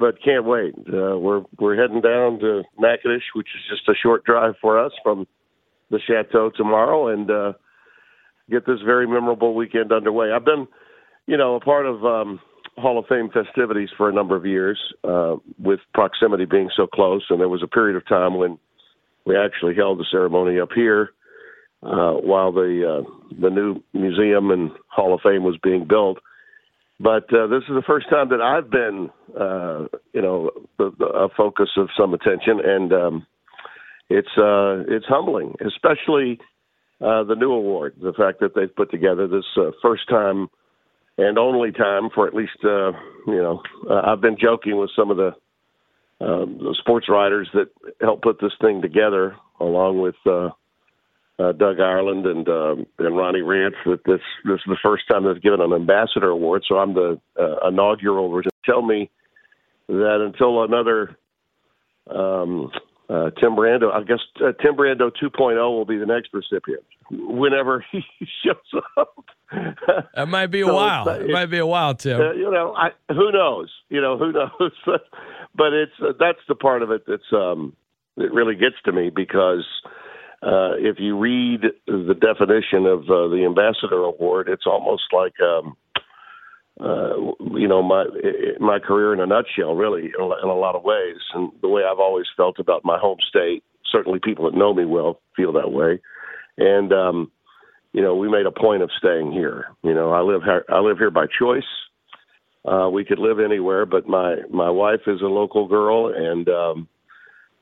but can't wait. Uh, we're we're heading down to Natchitoches, which is just a short drive for us from the chateau tomorrow, and uh, get this very memorable weekend underway. I've been, you know, a part of um, Hall of Fame festivities for a number of years, uh, with proximity being so close, and there was a period of time when we actually held the ceremony up here uh, while the uh, the new museum and Hall of Fame was being built. But uh, this is the first time that I've been, uh, you know, the, the, a focus of some attention, and um, it's uh, it's humbling, especially uh, the new award. The fact that they've put together this uh, first time and only time for at least, uh, you know, uh, I've been joking with some of the, uh, the sports writers that helped put this thing together, along with uh, uh, Doug Ireland and um, and Ronnie Rance that this this is the first time they've given an ambassador award. So I'm the uh, inaugural. Version. Tell me that until another um, uh, Tim Brando, I guess uh, Tim Brando 2.0 will be the next recipient whenever he shows up. that might be a so while. It, it might be a while, Tim. Uh, you know, I, who knows? You know, who knows? but it's uh, that's the part of it that's um, it really gets to me because uh, if you read the definition of uh, the Ambassador Award, it's almost like um, uh, you know my my career in a nutshell, really, in a, lot of ways, and the way I've always felt about my home state. Certainly, people that know me well feel that way, and um, you know, we made a point of staying here. You know, I live here, I live here by choice. Uh, we could live anywhere, but my my wife is a local girl, and um,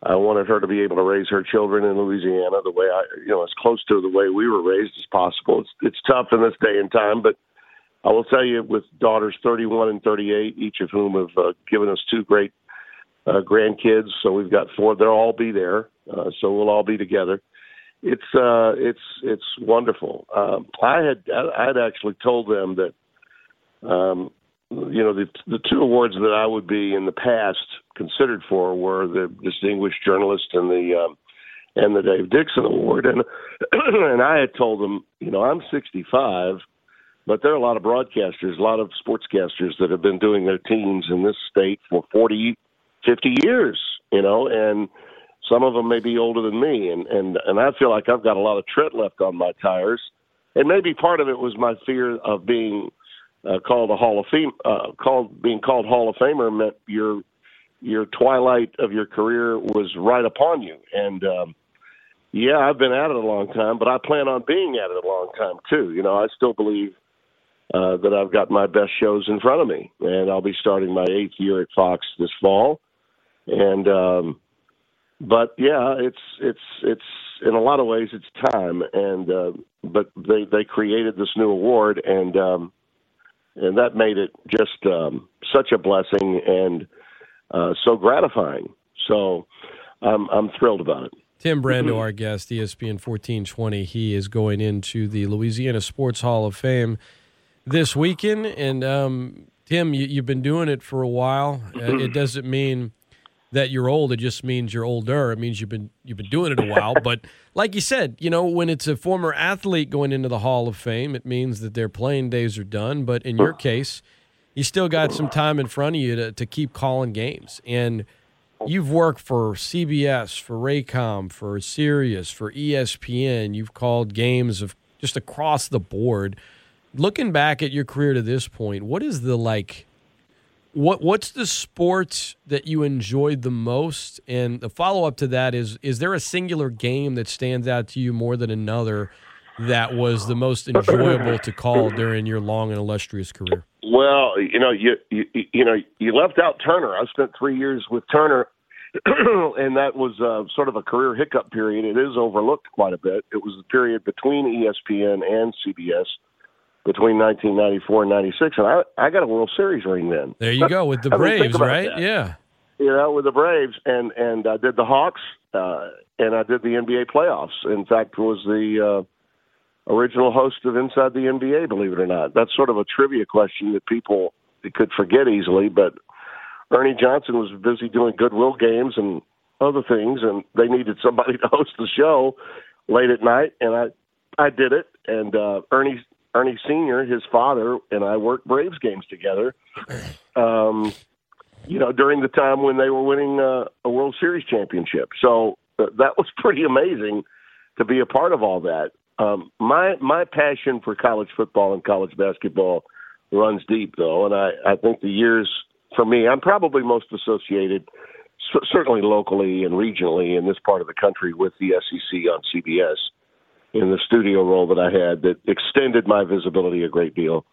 I wanted her to be able to raise her children in Louisiana the way I, you know, as close to the way we were raised as possible. It's it's tough in this day and time, but I will tell you, with daughters 31 and 38, each of whom have uh, given us two great uh, grandkids, so we've got four. They'll all be there, uh, so we'll all be together. It's uh, it's it's wonderful. Um, I had I had actually told them that um, you know, the the two awards that I would be in the past considered for were the Distinguished Journalist and the um, and the Dave Dixon Award, and and I had told them, you know, I'm 65, but there are a lot of broadcasters, a lot of sportscasters that have been doing their teams in this state for 40, 50 years, you know, and some of them may be older than me, and and and I feel like I've got a lot of tread left on my tires, and maybe part of it was my fear of being uh, called a Hall of Fame, uh, called being called Hall of Famer meant your your twilight of your career was right upon you. And um, yeah, I've been at it a long time, but I plan on being at it a long time too. You know, I still believe uh, that I've got my best shows in front of me, and I'll be starting my eighth year at Fox this fall. And um, but yeah, it's it's it's in a lot of ways it's time, and uh, but they they created this new award, and um, and that made it just um, such a blessing and uh, so gratifying. So I'm I'm thrilled about it. Tim Brando, our guest, ESPN 1420, he is going into the Louisiana Sports Hall of Fame this weekend. And um, Tim, you, have been doing it for a while. Uh, it doesn't mean that you're old. It just means you're older. It means you've been you've been doing it a while. but like you said, you know, when it's a former athlete going into the Hall of Fame, it means that their playing days are done. But in your case, you still got some time in front of you to, to keep calling games. And you've worked for CBS, for Raycom, for Sirius, for ESPN. You've called games of just across the board. Looking back at your career to this point, what is the like what what's the sport that you enjoyed the most? And the follow up to that is: is there a singular game that stands out to you more than another that was the most enjoyable to call during your long and illustrious career? Well, you know, you you, you know, you left out Turner. I spent three years with Turner, and that was uh, sort of a career hiccup period. It is overlooked quite a bit. It was the period between ESPN and CBS between 1994 and 96, and I I got a World Series ring then. There you go with the Braves, right? That. Yeah. You know, with the Braves, and and I did the Hawks, uh, and I did the NBA playoffs. In fact, was the uh, original host of Inside the NBA. Believe it or not, that's sort of a trivia question that people could forget easily. But Ernie Johnson was busy doing goodwill games and other things, and they needed somebody to host the show late at night, and I I did it. And uh, Ernie Ernie Senior, his father, and I worked Braves games together. Um, you know, during the time when they were winning uh, a World Series championship. So uh, that was pretty amazing to be a part of all that. Um, my my passion for college football and college basketball runs deep, though, and I, I think the years for me, I'm probably most associated, certainly locally and regionally in this part of the country, with the SEC on CBS in the studio role that I had that extended my visibility a great deal.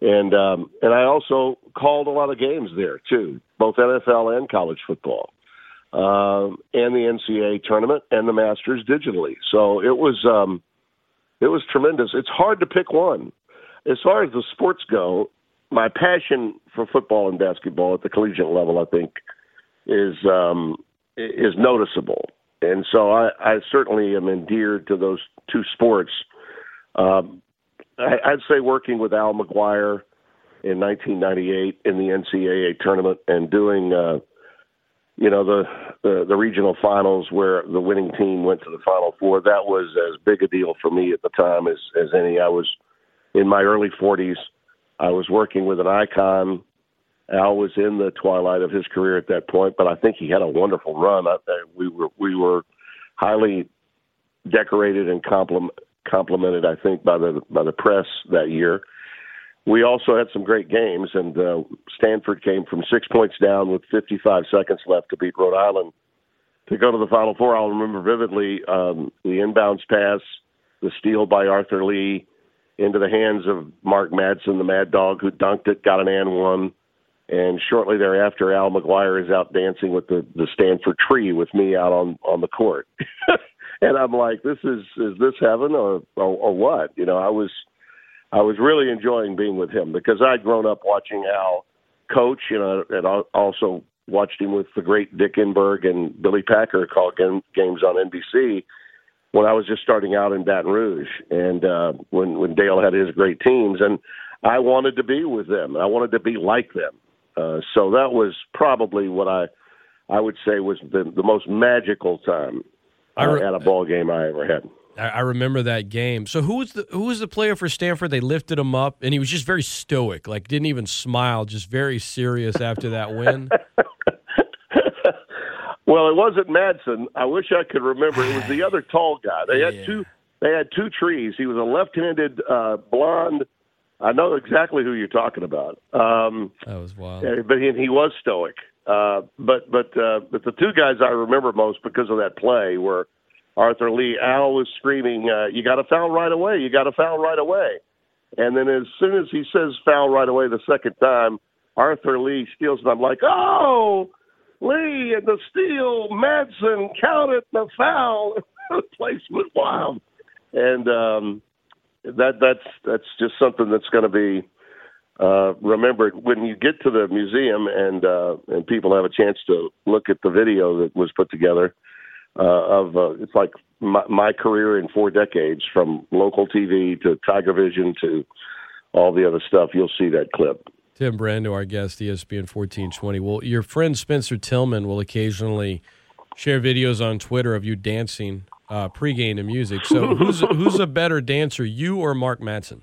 And um, and I also called a lot of games there too, both NFL and college football, um, and the NCAA tournament and the Masters digitally. So it was um, it was tremendous. It's hard to pick one. As far as the sports go, my passion for football and basketball at the collegiate level, I think, is um, is noticeable, and so I, I certainly am endeared to those two sports. Um, I, I'd say working with Al McGuire in 1998 in the NCAA tournament and doing, uh, you know, the, the the regional finals where the winning team went to the Final Four. That was as big a deal for me at the time as as any. I was in my early 40s. I was working with an icon. Al was in the twilight of his career at that point, but I think he had a wonderful run. I, we were we were highly decorated and compliment, complimented, I think, by the by the press that year. We also had some great games, and uh, Stanford came from six points down with 55 seconds left to beat Rhode Island to go to the Final Four. I'll remember vividly um, the inbounds pass, the steal by Arthur Lee into the hands of Mark Madsen, the Mad Dog, who dunked it, got an and one. And shortly thereafter, Al McGuire is out dancing with the, the Stanford tree with me out on, on the court. and I'm like, this is is this heaven or, or or what? You know, I was I was really enjoying being with him because I'd grown up watching Al coach, you know, and also watched him with the great Dick Enberg and Billy Packer call game, games on NBC when I was just starting out in Baton Rouge, and uh, when when Dale had his great teams, and I wanted to be with them. I wanted to be like them. Uh, so that was probably what I I would say was the the most magical time uh, re- at a ball game I ever had. I, remember that game. So who was the who was the player for Stanford? They lifted him up, and he was just very stoic, like didn't even smile, just very serious after that win. well, it wasn't Madsen. I wish I could remember. It was the other tall guy. They had yeah. two. They had two trees. He was a left-handed uh, blonde. I know exactly who you're talking about. Um, that was wild. But he, he was stoic. Uh, but but uh, but the two guys I remember most because of that play were Arthur Lee. Al was screaming, uh, "You got to foul right away! You got to foul right away!" And then as soon as he says foul right away the second time, Arthur Lee steals it. I'm like, "Oh, Lee and the steal! Madsen counted the foul." the place wild, and um, that that's that's just something that's going to be uh, remembered when you get to the museum and uh, and people have a chance to look at the video that was put together uh, of uh, it's like my, my career in four decades from local TV to Tiger Vision to all the other stuff. You'll see that clip. Tim Brando, our guest, ESPN 1420. Well, your friend Spencer Tillman will occasionally share videos on Twitter of you dancing uh, pregame to music. So, who's who's a better dancer, you or Mark Madsen?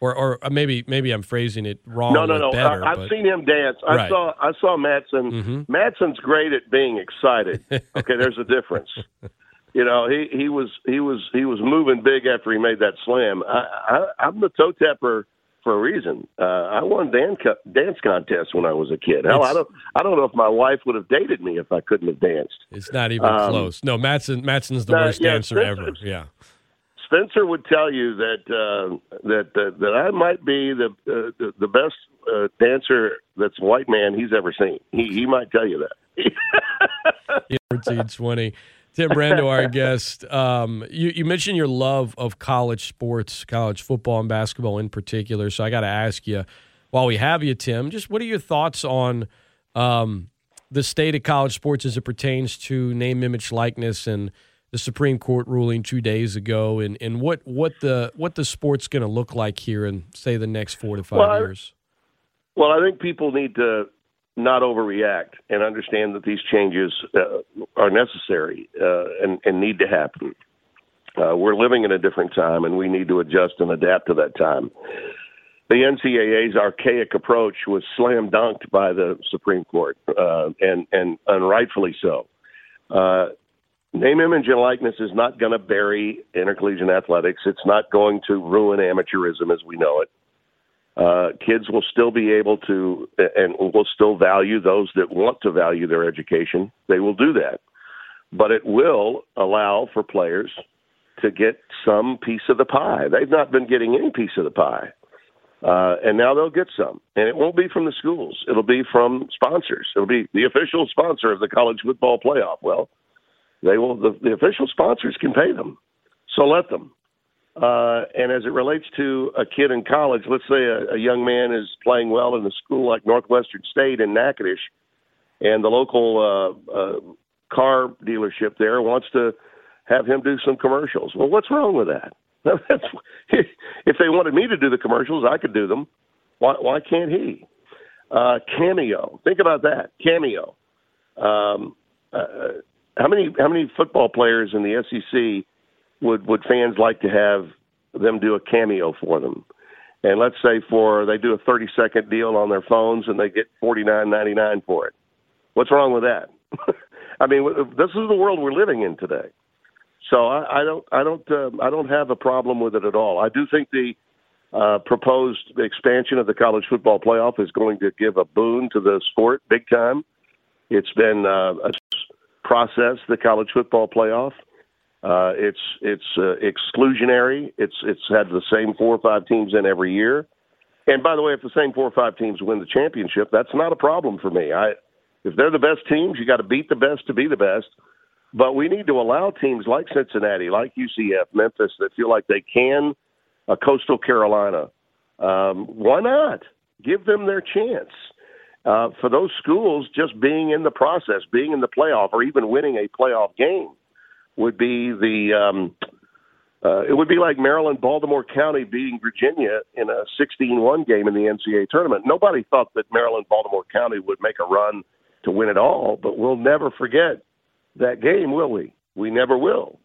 or or uh, maybe maybe I'm phrasing it wrong. No, no, no. Better, I, have seen him dance. I right. saw I saw Matson. Mm-hmm. Madsen's great at being excited. Okay, there's a difference. you know, he he was he was he was moving big after he made that slam. I, I, I'm the toe tapper for a reason. Uh, I won dance dance contests when I was a kid. Hell, I don't I don't know if my wife would have dated me if I couldn't have danced. It's not even um, close. No, Madsen Madsen's the worst yeah, dancer ever. Yeah. Spencer would tell you that uh, that, that that I might be the uh, the, the best uh, dancer that's white man he's ever seen. He he might tell you that. yeah, twenty. Tim Brando, our guest. Um, you, you mentioned your love of college sports, college football and basketball in particular. So I got to ask you, while we have you, Tim, just what are your thoughts on um, the state of college sports as it pertains to name, image, likeness, and the Supreme Court ruling two days ago, and, and what, what the what the sport's going to look like here in say the next four to five well, years. I, well, I think people need to not overreact and understand that these changes uh, are necessary uh, and, and, need to happen. Uh, we're living in a different time, and we need to adjust and adapt to that time. the NCAA's archaic approach was slam dunked by the Supreme Court, uh, and and and rightfully so. Uh, name, image, and likeness is not going to bury intercollegiate athletics. It's not going to ruin amateurism as we know it. Uh, kids will still be able to and will still value those that want to value their education. They will do that. But it will allow for players to get some piece of the pie. They've not been getting any piece of the pie. Uh, and now they'll get some. And it won't be from the schools. It'll be from sponsors. It'll be the official sponsor of the college football playoff. Well, they will. The, the official sponsors can pay them, so let them. Uh, and as it relates to a kid in college, let's say a, a young man is playing well in a school like Northwestern State in Natchitoches, and the local uh, uh, car dealership there wants to have him do some commercials. Well, what's wrong with that? if they wanted me to do the commercials, I could do them. Why, why can't he? Uh, cameo. Think about that. Cameo. Um, uh, how many how many football players in the SEC would would fans like to have them do a cameo for them? And let's say for they do a 30 second deal on their phones and they get 49.99 for it. What's wrong with that? I mean, this is the world we're living in today. So I, I don't I don't uh, I don't have a problem with it at all. I do think the uh, proposed expansion of the college football playoff is going to give a boon to the sport big time. It's been uh, a process, the college football playoff. Uh, it's it's uh, exclusionary. It's it's had the same four or five teams in every year. And by the way, if the same four or five teams win the championship, that's not a problem for me. I if they're the best teams, you got to beat the best to be the best. But we need to allow teams like Cincinnati, like UCF, Memphis, that feel like they can, uh, Coastal Carolina. Um, why not give them their chance? Uh, for those schools, just being in the process, being in the playoff, or even winning a playoff game, would be the um, uh, it would be like Maryland, Baltimore County beating Virginia in a 16-1 game in the NCAA tournament. Nobody thought that Maryland, Baltimore County would make a run to win it all, but we'll never forget that game, will we? We never will.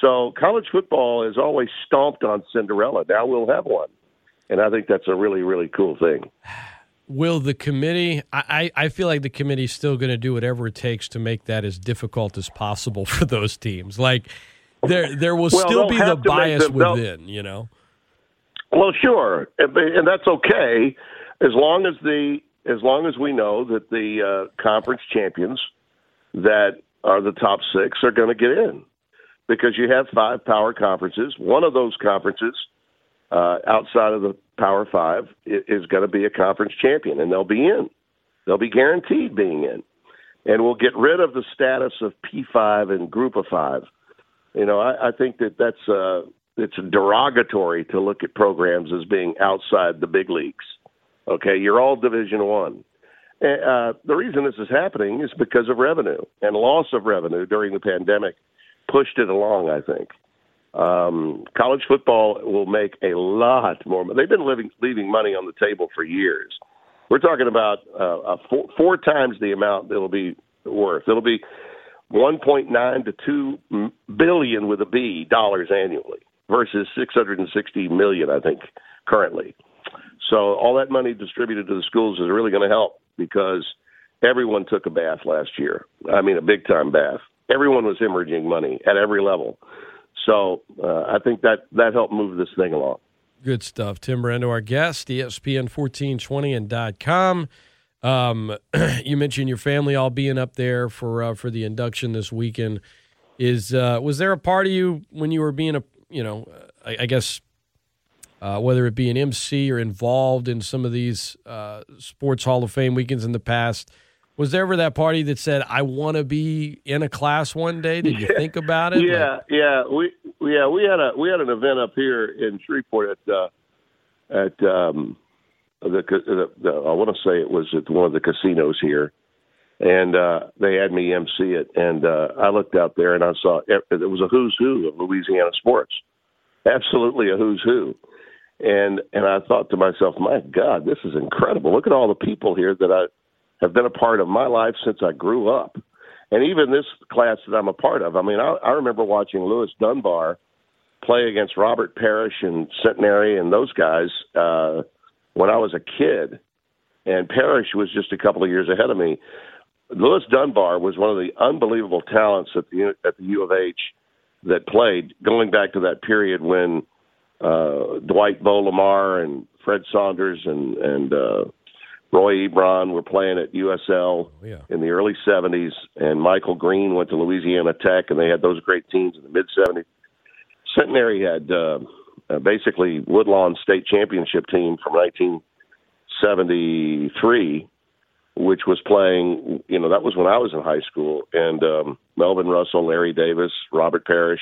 So college football has always stomped on Cinderella. Now we'll have one. And I think that's a really, really cool thing. Will the committee? I, I feel like the committee's still going to do whatever it takes to make that as difficult as possible for those teams. Like there, there will well, still be the bias them, within, you know. Well, sure, and that's okay as long as the as long as we know that the uh, conference champions that are the top six are going to get in because you have five power conferences. One of those conferences uh, outside of the Power Five is going to be a conference champion, and they'll be in. They'll be guaranteed being in, and we'll get rid of the status of P5 and Group of Five. You know, I, I think that that's uh, it's derogatory to look at programs as being outside the big leagues. Okay, you're all Division One. Uh, the reason this is happening is because of revenue and loss of revenue during the pandemic pushed it along. I think um, college football will make a lot more. They've been living, leaving money on the table for years. We're talking about uh, four, four times the amount it'll be worth. It'll be 1.9 to 2 billion with a B dollars annually versus 660 million, I think, currently. So all that money distributed to the schools is really going to help because everyone took a bath last year. I mean, a big time bath. Everyone was hemorrhaging money at every level. So uh, I think that that helped move this thing along. Good stuff. Tim Brando, our guest, ESPN 1420 and com. Um, you mentioned your family all being up there for uh, for the induction this weekend. Is uh, was there a part of you when you were being a you know I, I guess uh, whether it be an MC or involved in some of these uh, Sports Hall of Fame weekends in the past. Was there ever that party that said, "I want to be in a class one day"? Did you think about it? Yeah, like, yeah, we yeah we had a we had an event up here in Shreveport at uh, at um, the, the, the I want to say it was at one of the casinos here, and uh, they had me MC it, and uh, I looked out there and I saw it, it was a who's who of Louisiana sports, absolutely a who's who and and I thought to myself, my God, this is incredible. Look at all the people here that I have been a part of my life since I grew up, and even this class that I'm a part of. I mean, I, I remember watching Louis Dunbar play against Robert Parish and Centenary and those guys uh, when I was a kid, and Parrish was just a couple of years ahead of me. Louis Dunbar was one of the unbelievable talents at the at the U of H that played, going back to that period when uh, Dwight Lamar and Fred Saunders and and uh, Roy Ebron were playing at USL oh, yeah. in the early '70s, and Michael Green went to Louisiana Tech, and they had those great teams in the mid '70s. Centenary had uh, uh, basically Woodlawn State Championship team from 1973 which was playing, you know, that was when I was in high school, and um, Melvin Russell, Larry Davis, Robert Parish.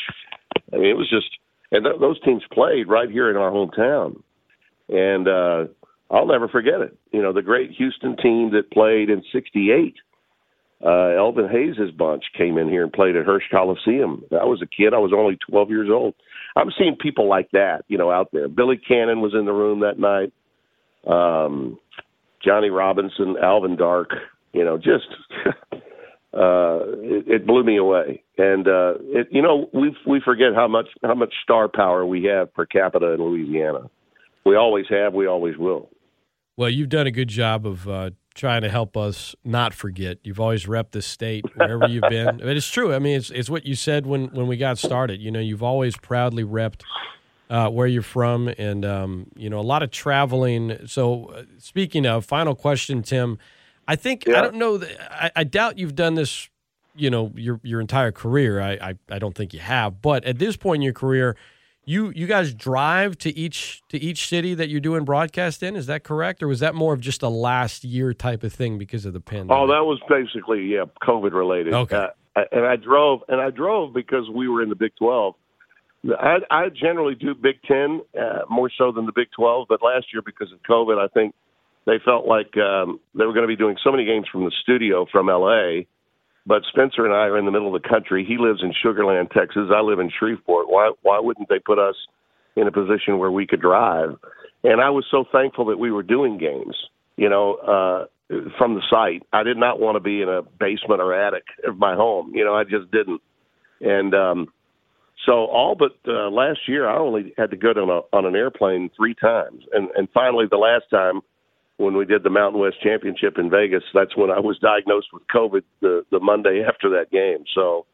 I mean, it was just, and th- those teams played right here in our hometown, and uh, I'll never forget it. You know, the great Houston team that played in '68. Uh, Elvin Hayes' bunch came in here and played at Hirsch Coliseum. I was a kid; I was only 12 years old. I'm seeing people like that, you know, out there. Billy Cannon was in the room that night. Um, Johnny Robinson, Alvin Dark, you know, just uh, it, it blew me away. And uh, it, you know, we we forget how much how much star power we have per capita in Louisiana. We always have. We always will. Well, you've done a good job of uh, trying to help us not forget. You've always repped the state wherever you've been. But it's true. I mean, it's it's what you said when when we got started. You know, you've always proudly repped uh, where you're from, and um, you know a lot of traveling. So, uh, speaking of, final question, Tim. I think yeah. I don't know. I, I, doubt you've done this. You know your your entire career. I, I I don't think you have. But at this point in your career, you you guys drive to each to each city that you're doing broadcast in. Is that correct, or was that more of just a last year type of thing because of the pandemic? Oh, that was basically yeah, COVID related. Okay. Uh, and I drove, and I drove because we were in the Big Twelve I, I generally do Big Ten uh, more so than the Big Twelve, but last year because of COVID, I think they felt like um, they were going to be doing so many games from the studio from LA. But Spencer and I are in the middle of the country. He lives in Sugarland, Texas. I live in Shreveport. Why why wouldn't they put us in a position where we could drive? And I was so thankful that we were doing games. You know, uh, from the site. I did not want to be in a basement or attic of my home. You know, I just didn't. And um, so all but uh, last year, I only had to go on a, on an airplane three times, and and finally the last time when we did the Mountain West Championship in Vegas, that's when I was diagnosed with COVID the the Monday after that game. So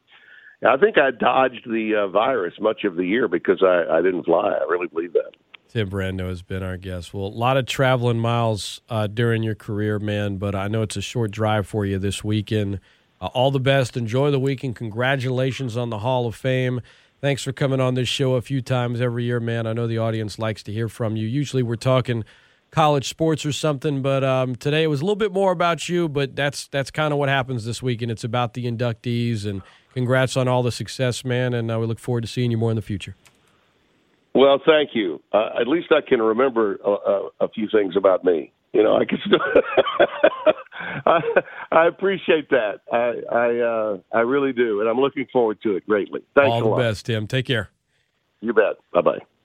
I think I dodged the uh, virus much of the year because I, I didn't fly. I really believe that. Tim Brando has been our guest. Well, a lot of traveling miles uh, during your career, man, but I know it's a short drive for you this weekend. Uh, all the best. Enjoy the weekend. Congratulations on the Hall of Fame. Thanks for coming on this show a few times every year, man. I know the audience likes to hear from you. Usually we're talking college sports or something, but um, today it was a little bit more about you. But that's that's kind of what happens this week, and it's about the inductees. And congrats on all the success, man. And uh, we look forward to seeing you more in the future. Well, thank you. Uh, at least I can remember a, a, a few things about me. You know, I can still. I, I appreciate that. I I uh, I really do, and I'm looking forward to it greatly. Thanks All a the lot. best, Tim. Take care. You bet. Bye bye.